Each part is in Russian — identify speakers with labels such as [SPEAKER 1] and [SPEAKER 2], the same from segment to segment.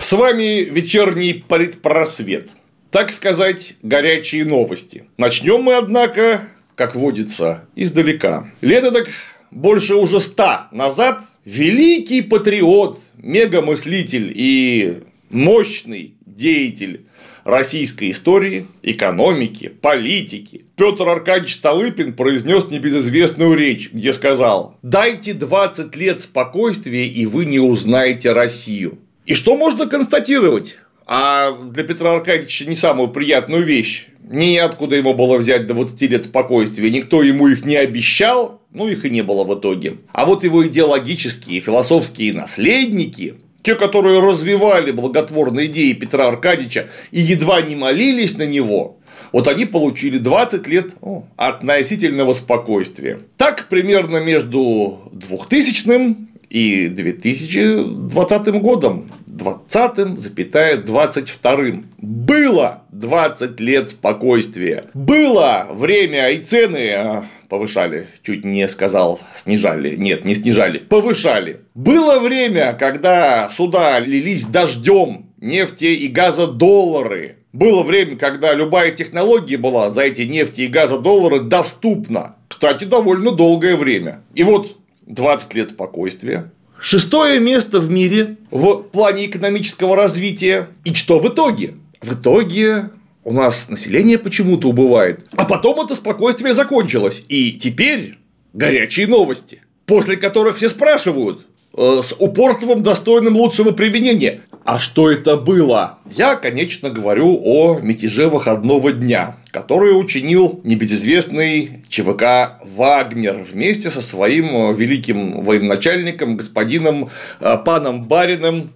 [SPEAKER 1] С вами вечерний политпросвет. Так сказать, горячие новости. Начнем мы, однако, как водится, издалека. Лето так больше уже ста назад великий патриот, мегамыслитель и мощный деятель российской истории, экономики, политики. Петр Аркадьевич Столыпин произнес небезызвестную речь, где сказал «Дайте 20 лет спокойствия, и вы не узнаете Россию». И что можно констатировать? А для Петра Аркадьевича не самую приятную вещь. Неоткуда ему было взять до 20 лет спокойствия, никто ему их не обещал, ну их и не было в итоге. А вот его идеологические, философские наследники, те, которые развивали благотворные идеи Петра Аркадьевича и едва не молились на него, вот они получили 20 лет относительного спокойствия. Так примерно между 2000 и 2020 годом, 20 запятая 22 было 20 лет спокойствия. Было время и цены а, повышали, чуть не сказал, снижали, нет, не снижали, повышали. Было время, когда суда лились дождем, нефти и газа доллары. Было время, когда любая технология была за эти нефти и газа доллары доступна. Кстати, довольно долгое время. И вот 20 лет спокойствия, шестое место в мире в плане экономического развития. И что в итоге? В итоге у нас население почему-то убывает. А потом это спокойствие закончилось. И теперь горячие новости, после которых все спрашивают, Э, с упорством, достойным лучшего применения. А что это было? Я, конечно, говорю о мятеже выходного дня, который учинил небезызвестный ЧВК Вагнер вместе со своим великим военачальником, господином э, паном Бариным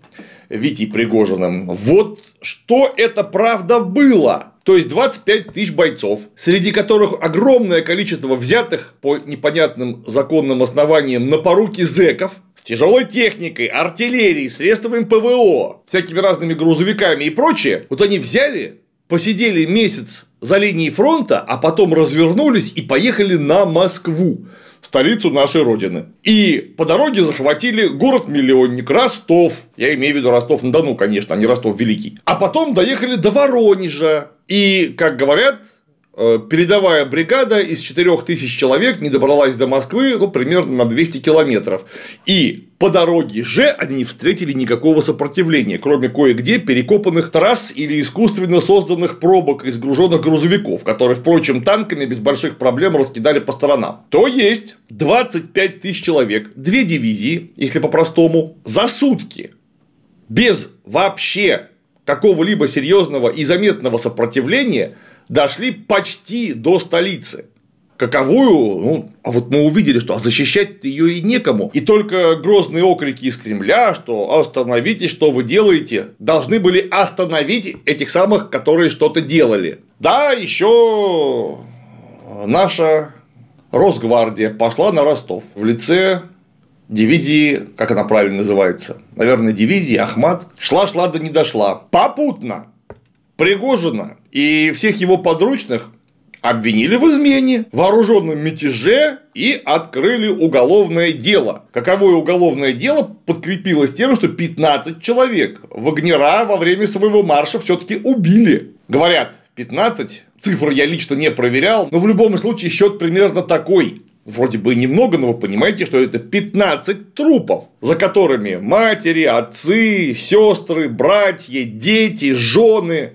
[SPEAKER 1] Витей Пригожиным. Вот что это правда было. То есть 25 тысяч бойцов, среди которых огромное количество взятых по непонятным законным основаниям на поруки зеков, с тяжелой техникой, артиллерией, средствами ПВО, всякими разными грузовиками и прочее, вот они взяли, посидели месяц за линией фронта, а потом развернулись и поехали на Москву столицу нашей Родины. И по дороге захватили город-миллионник Ростов. Я имею в виду Ростов-на-Дону, конечно, а не Ростов-Великий. А потом доехали до Воронежа. И, как говорят, передовая бригада из 4000 человек не добралась до Москвы ну, примерно на 200 километров. И по дороге же они не встретили никакого сопротивления, кроме кое-где перекопанных трасс или искусственно созданных пробок из груженных грузовиков, которые, впрочем, танками без больших проблем раскидали по сторонам. То есть 25 тысяч человек, две дивизии, если по-простому, за сутки, без вообще какого-либо серьезного и заметного сопротивления – дошли почти до столицы. Каковую, ну, а вот мы увидели, что а защищать ее и некому. И только грозные окрики из Кремля, что остановитесь, что вы делаете, должны были остановить этих самых, которые что-то делали. Да, еще наша Росгвардия пошла на Ростов в лице дивизии, как она правильно называется, наверное, дивизии Ахмат, шла-шла да не дошла. Попутно Пригожина и всех его подручных обвинили в измене, вооруженном мятеже и открыли уголовное дело. Каковое уголовное дело подкрепилось тем, что 15 человек Вагнера во время своего марша все-таки убили. Говорят, 15, цифры я лично не проверял, но в любом случае счет примерно такой. Вроде бы немного, но вы понимаете, что это 15 трупов, за которыми матери, отцы, сестры, братья, дети, жены,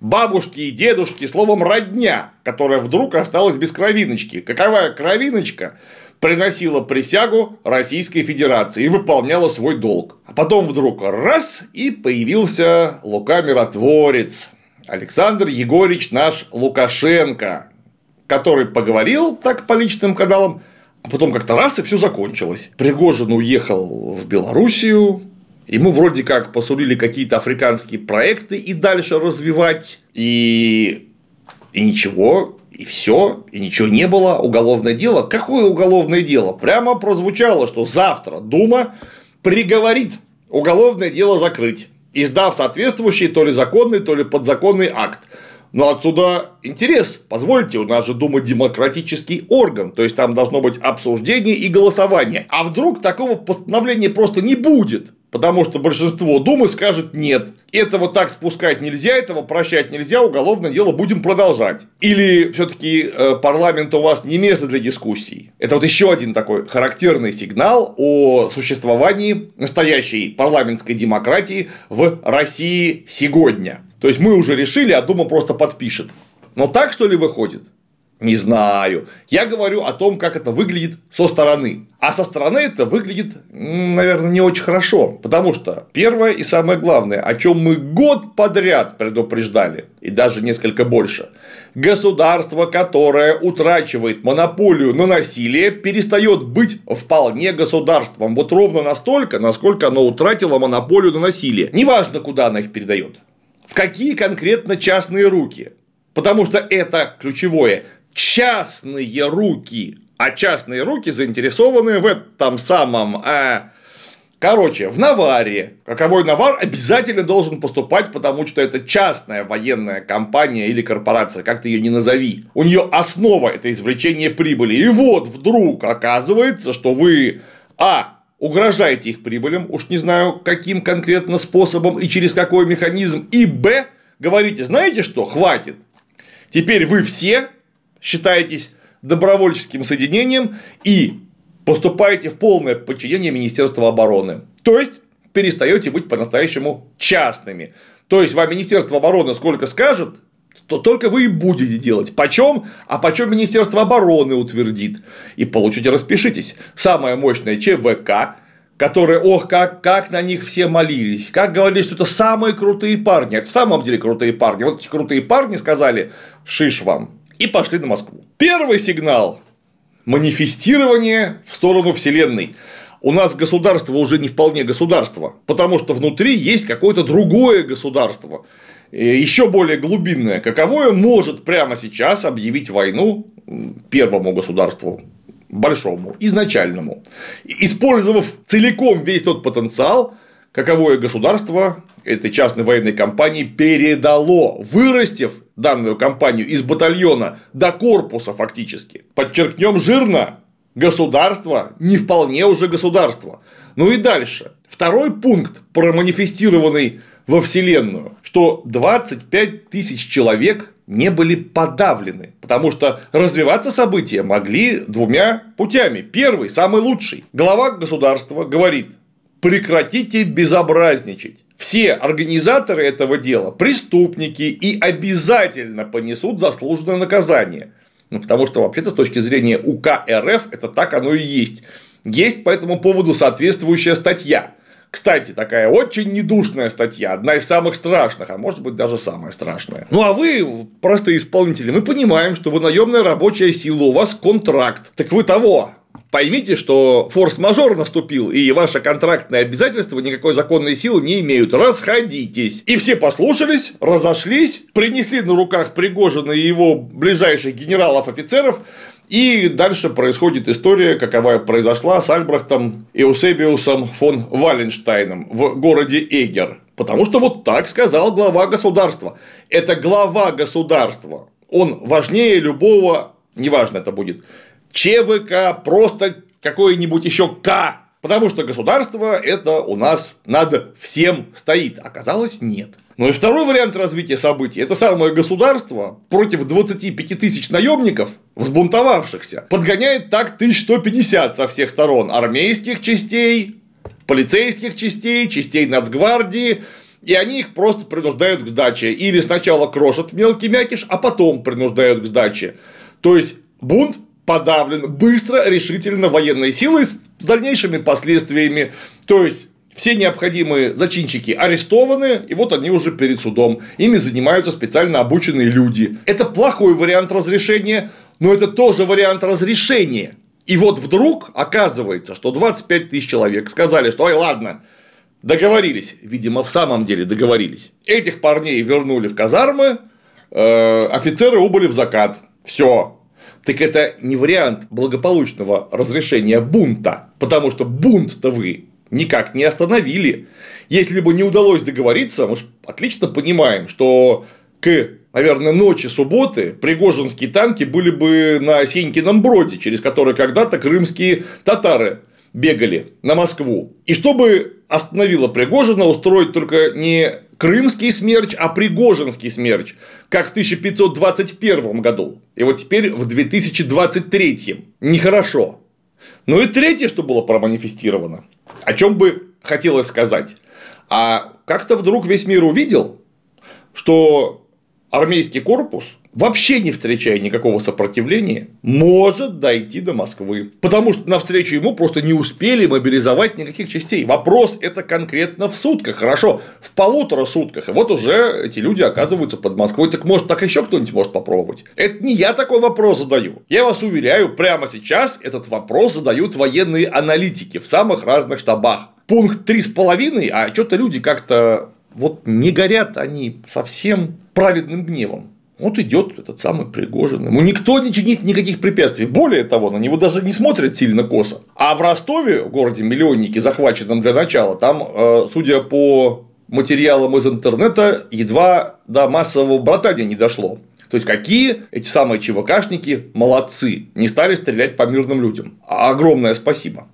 [SPEAKER 1] бабушки и дедушки, словом, родня, которая вдруг осталась без кровиночки. Каковая кровиночка приносила присягу Российской Федерации и выполняла свой долг. А потом вдруг раз и появился Лука-миротворец, Александр Егорич наш Лукашенко, который поговорил так по личным каналам, а потом как-то раз и все закончилось. Пригожин уехал в Белоруссию, Ему вроде как посулили какие-то африканские проекты и дальше развивать, и, и ничего, и все, и ничего не было. Уголовное дело. Какое уголовное дело? Прямо прозвучало, что завтра Дума приговорит уголовное дело закрыть, издав соответствующий то ли законный, то ли подзаконный акт. Но отсюда интерес. Позвольте, у нас же Дума демократический орган, то есть там должно быть обсуждение и голосование. А вдруг такого постановления просто не будет? Потому что большинство Думы скажет нет. Этого так спускать нельзя, этого прощать нельзя, уголовное дело будем продолжать. Или все-таки э, парламент у вас не место для дискуссий. Это вот еще один такой характерный сигнал о существовании настоящей парламентской демократии в России сегодня. То есть мы уже решили, а Дума просто подпишет. Но так что ли выходит? Не знаю. Я говорю о том, как это выглядит со стороны. А со стороны это выглядит, наверное, не очень хорошо. Потому что первое и самое главное, о чем мы год подряд предупреждали, и даже несколько больше. Государство, которое утрачивает монополию на насилие, перестает быть вполне государством. Вот ровно настолько, насколько оно утратило монополию на насилие. Неважно, куда она их передает. В какие конкретно частные руки. Потому что это ключевое частные руки, а частные руки заинтересованы в этом самом э, Короче, в Наваре каковой Навар обязательно должен поступать, потому что это частная военная компания или корпорация, как ты ее не назови. У нее основа это извлечение прибыли. И вот вдруг оказывается, что вы А. Угрожаете их прибылям, уж не знаю, каким конкретно способом и через какой механизм, и Б. Говорите, знаете что, хватит. Теперь вы все считаетесь добровольческим соединением и поступаете в полное подчинение Министерства обороны. То есть перестаете быть по-настоящему частными. То есть вам Министерство обороны сколько скажет, то только вы и будете делать. Почем? А почем Министерство обороны утвердит. И получите, распишитесь. Самая мощная ЧВК, которые, ох, как, как на них все молились, как говорили, что это самые крутые парни. Это в самом деле крутые парни. Вот эти крутые парни сказали, шиш вам, и пошли на Москву. Первый сигнал – манифестирование в сторону Вселенной. У нас государство уже не вполне государство, потому что внутри есть какое-то другое государство, еще более глубинное, каковое может прямо сейчас объявить войну первому государству, большому, изначальному, использовав целиком весь тот потенциал, каковое государство этой частной военной компании передало, вырастив данную компанию из батальона до корпуса фактически. Подчеркнем жирно, государство не вполне уже государство. Ну и дальше. Второй пункт, проманифестированный во Вселенную, что 25 тысяч человек не были подавлены, потому что развиваться события могли двумя путями. Первый, самый лучший. Глава государства говорит, прекратите безобразничать. Все организаторы этого дела – преступники и обязательно понесут заслуженное наказание. Ну, потому что, вообще-то, с точки зрения УК РФ, это так оно и есть. Есть по этому поводу соответствующая статья. Кстати, такая очень недушная статья, одна из самых страшных, а может быть даже самая страшная. Ну а вы, простые исполнители, мы понимаем, что вы наемная рабочая сила, у вас контракт. Так вы того, поймите, что форс-мажор наступил, и ваши контрактные обязательства никакой законной силы не имеют. Расходитесь. И все послушались, разошлись, принесли на руках Пригожина и его ближайших генералов-офицеров, и дальше происходит история, какова произошла с Альбрехтом Эусебиусом фон Валенштайном в городе Эгер. Потому что вот так сказал глава государства. Это глава государства. Он важнее любого, неважно это будет, ЧВК, просто какое-нибудь еще К. Потому что государство это у нас над всем стоит. Оказалось, нет. Ну и второй вариант развития событий – это самое государство против 25 тысяч наемников, взбунтовавшихся, подгоняет так 1150 со всех сторон армейских частей, полицейских частей, частей нацгвардии, и они их просто принуждают к сдаче. Или сначала крошат в мелкий мякиш, а потом принуждают к сдаче. То есть бунт подавлен быстро, решительно военной силой с дальнейшими последствиями. То есть все необходимые зачинщики арестованы, и вот они уже перед судом. Ими занимаются специально обученные люди. Это плохой вариант разрешения, но это тоже вариант разрешения. И вот вдруг оказывается, что 25 тысяч человек сказали, что ой, ладно, договорились. Видимо, в самом деле договорились. Этих парней вернули в казармы, э, офицеры убыли в закат. Все, так это не вариант благополучного разрешения бунта, потому что бунт-то вы никак не остановили. Если бы не удалось договориться, мы же отлично понимаем, что к наверное, ночи субботы пригожинские танки были бы на Сенькином броде, через который когда-то крымские татары бегали на Москву. И чтобы остановило Пригожина устроить только не крымский смерч, а пригожинский смерч, как в 1521 году. И вот теперь в 2023. Нехорошо. Ну и третье, что было проманифестировано, о чем бы хотелось сказать. А как-то вдруг весь мир увидел, что армейский корпус вообще не встречая никакого сопротивления, может дойти до Москвы. Потому что навстречу ему просто не успели мобилизовать никаких частей. Вопрос это конкретно в сутках. Хорошо, в полутора сутках. И вот уже эти люди оказываются под Москвой. Так может, так еще кто-нибудь может попробовать? Это не я такой вопрос задаю. Я вас уверяю, прямо сейчас этот вопрос задают военные аналитики в самых разных штабах. Пункт три с половиной, а что-то люди как-то вот не горят они совсем праведным гневом. Вот идет этот самый Пригожин. Ему никто не чинит никаких препятствий. Более того, на него даже не смотрят сильно косо. А в Ростове, городе миллионники, захваченном для начала, там, э, судя по материалам из интернета, едва до массового братания не дошло. То есть, какие эти самые ЧВКшники молодцы, не стали стрелять по мирным людям. Огромное спасибо.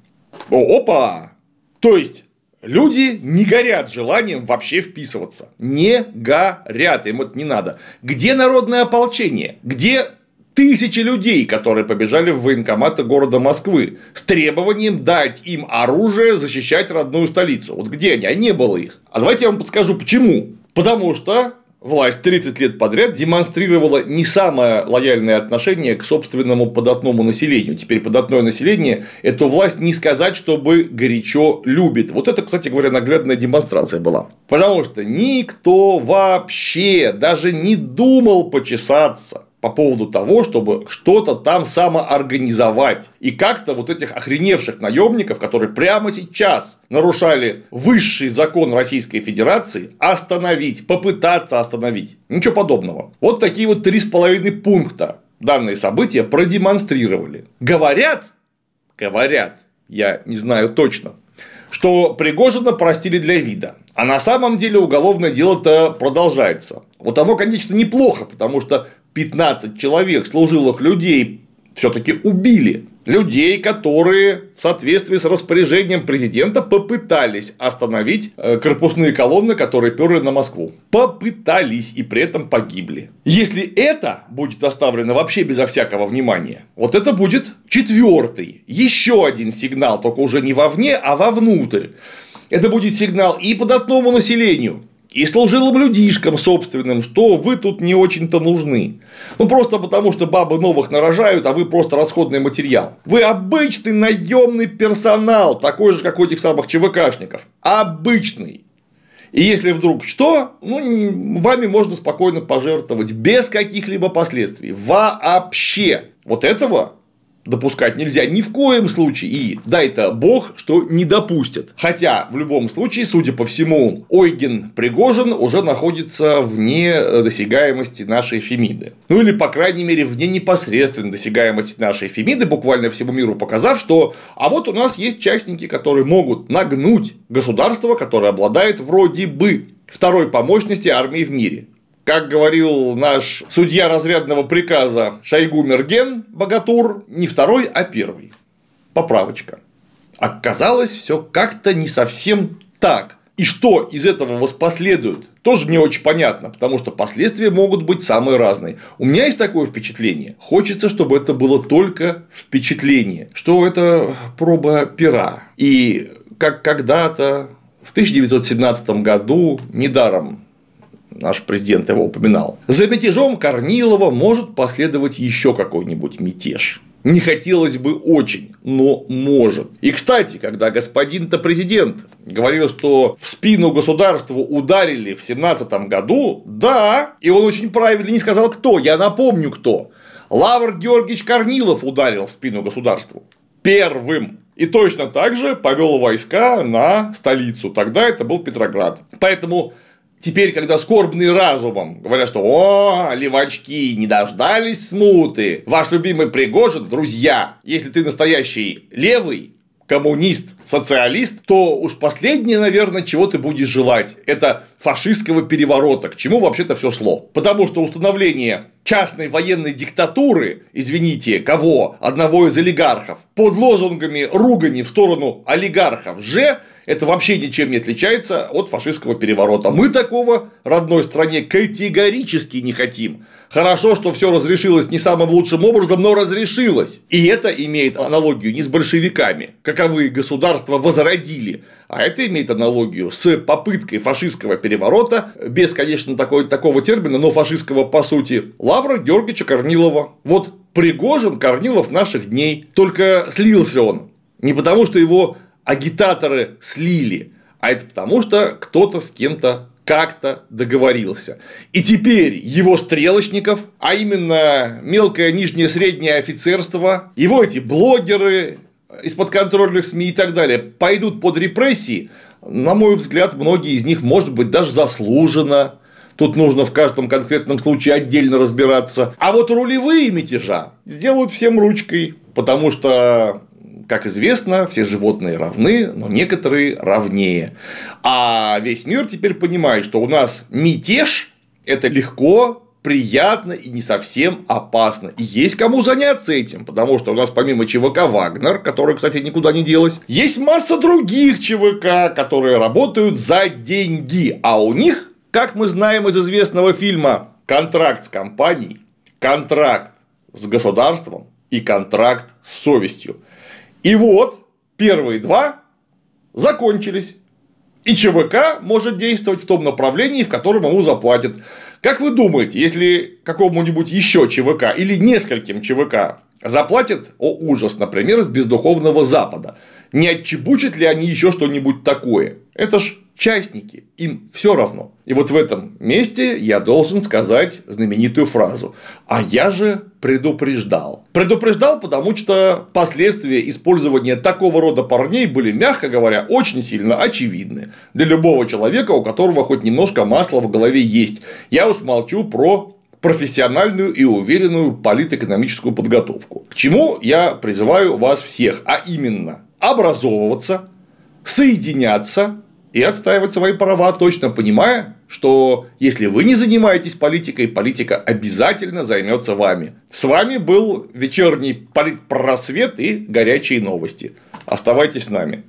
[SPEAKER 1] Опа! То есть, Люди не горят желанием вообще вписываться. Не горят, им это не надо. Где народное ополчение? Где тысячи людей, которые побежали в военкоматы города Москвы с требованием дать им оружие защищать родную столицу? Вот где они? А не было их. А давайте я вам подскажу, почему. Потому что власть 30 лет подряд демонстрировала не самое лояльное отношение к собственному податному населению. Теперь податное население эту власть не сказать, чтобы горячо любит. Вот это, кстати говоря, наглядная демонстрация была. Потому что никто вообще даже не думал почесаться по поводу того, чтобы что-то там самоорганизовать. И как-то вот этих охреневших наемников, которые прямо сейчас нарушали высший закон Российской Федерации, остановить, попытаться остановить. Ничего подобного. Вот такие вот три с половиной пункта данные события продемонстрировали. Говорят, говорят, я не знаю точно, что Пригожина простили для вида. А на самом деле уголовное дело-то продолжается. Вот оно, конечно, неплохо, потому что 15 человек, служилых людей, все-таки убили. Людей, которые в соответствии с распоряжением президента попытались остановить э, корпусные колонны, которые перли на Москву. Попытались и при этом погибли. Если это будет оставлено вообще безо всякого внимания, вот это будет четвертый, еще один сигнал, только уже не вовне, а вовнутрь. Это будет сигнал и податному населению, и служилым людишкам собственным, что вы тут не очень-то нужны. Ну, просто потому, что бабы новых нарожают, а вы просто расходный материал. Вы обычный наемный персонал, такой же, как у этих самых ЧВКшников. Обычный. И если вдруг что, ну, вами можно спокойно пожертвовать без каких-либо последствий. Вообще. Вот этого допускать нельзя ни в коем случае. И дай-то бог, что не допустят. Хотя, в любом случае, судя по всему, Ойген Пригожин уже находится вне досягаемости нашей Фемиды. Ну или, по крайней мере, вне непосредственной досягаемости нашей Фемиды, буквально всему миру показав, что а вот у нас есть частники, которые могут нагнуть государство, которое обладает вроде бы второй по мощности армии в мире. Как говорил наш судья разрядного приказа Шойгу Мерген Богатур, не второй, а первый. Поправочка. Оказалось, все как-то не совсем так. И что из этого воспоследует, тоже не очень понятно, потому что последствия могут быть самые разные. У меня есть такое впечатление. Хочется, чтобы это было только впечатление, что это проба пера. И как когда-то в 1917 году недаром наш президент его упоминал. За мятежом Корнилова может последовать еще какой-нибудь мятеж. Не хотелось бы очень, но может. И, кстати, когда господин-то президент говорил, что в спину государству ударили в семнадцатом году, да, и он очень правильно не сказал, кто, я напомню, кто. Лавр Георгиевич Корнилов ударил в спину государству. Первым. И точно так же повел войска на столицу. Тогда это был Петроград. Поэтому Теперь, когда скорбный разумом говорят, что «О, левачки, не дождались смуты, ваш любимый Пригожин, друзья, если ты настоящий левый, коммунист, социалист, то уж последнее, наверное, чего ты будешь желать. Это фашистского переворота, к чему вообще-то все шло. Потому что установление частной военной диктатуры, извините, кого? Одного из олигархов, под лозунгами ругани в сторону олигархов же это вообще ничем не отличается от фашистского переворота. Мы такого родной стране категорически не хотим. Хорошо, что все разрешилось не самым лучшим образом, но разрешилось. И это имеет аналогию не с большевиками, каковые государства возродили, а это имеет аналогию с попыткой фашистского переворота, без, конечно, такой, такого термина, но фашистского по сути, Лавра Георгиевича Корнилова. Вот Пригожин Корнилов наших дней, только слился он. Не потому, что его агитаторы слили, а это потому, что кто-то с кем-то как-то договорился. И теперь его стрелочников, а именно мелкое нижнее среднее офицерство, его эти блогеры из подконтрольных СМИ и так далее пойдут под репрессии, на мой взгляд, многие из них, может быть, даже заслуженно. Тут нужно в каждом конкретном случае отдельно разбираться. А вот рулевые мятежа сделают всем ручкой, потому что как известно, все животные равны, но некоторые равнее. А весь мир теперь понимает, что у нас мятеж – это легко, приятно и не совсем опасно. И есть кому заняться этим, потому что у нас помимо ЧВК Вагнер, который, кстати, никуда не делась, есть масса других ЧВК, которые работают за деньги, а у них, как мы знаем из известного фильма, контракт с компанией, контракт с государством и контракт с совестью. И вот первые два закончились. И ЧВК может действовать в том направлении, в котором ему заплатят. Как вы думаете, если какому-нибудь еще ЧВК или нескольким ЧВК заплатят, о ужас, например, с бездуховного Запада, не отчебучат ли они еще что-нибудь такое? Это ж частники, им все равно. И вот в этом месте я должен сказать знаменитую фразу. А я же предупреждал. Предупреждал, потому что последствия использования такого рода парней были, мягко говоря, очень сильно очевидны для любого человека, у которого хоть немножко масла в голове есть. Я уж молчу про профессиональную и уверенную политэкономическую подготовку. К чему я призываю вас всех, а именно образовываться, соединяться и отстаивать свои права, точно понимая, что если вы не занимаетесь политикой, политика обязательно займется вами. С вами был вечерний политпросвет и горячие новости. Оставайтесь с нами.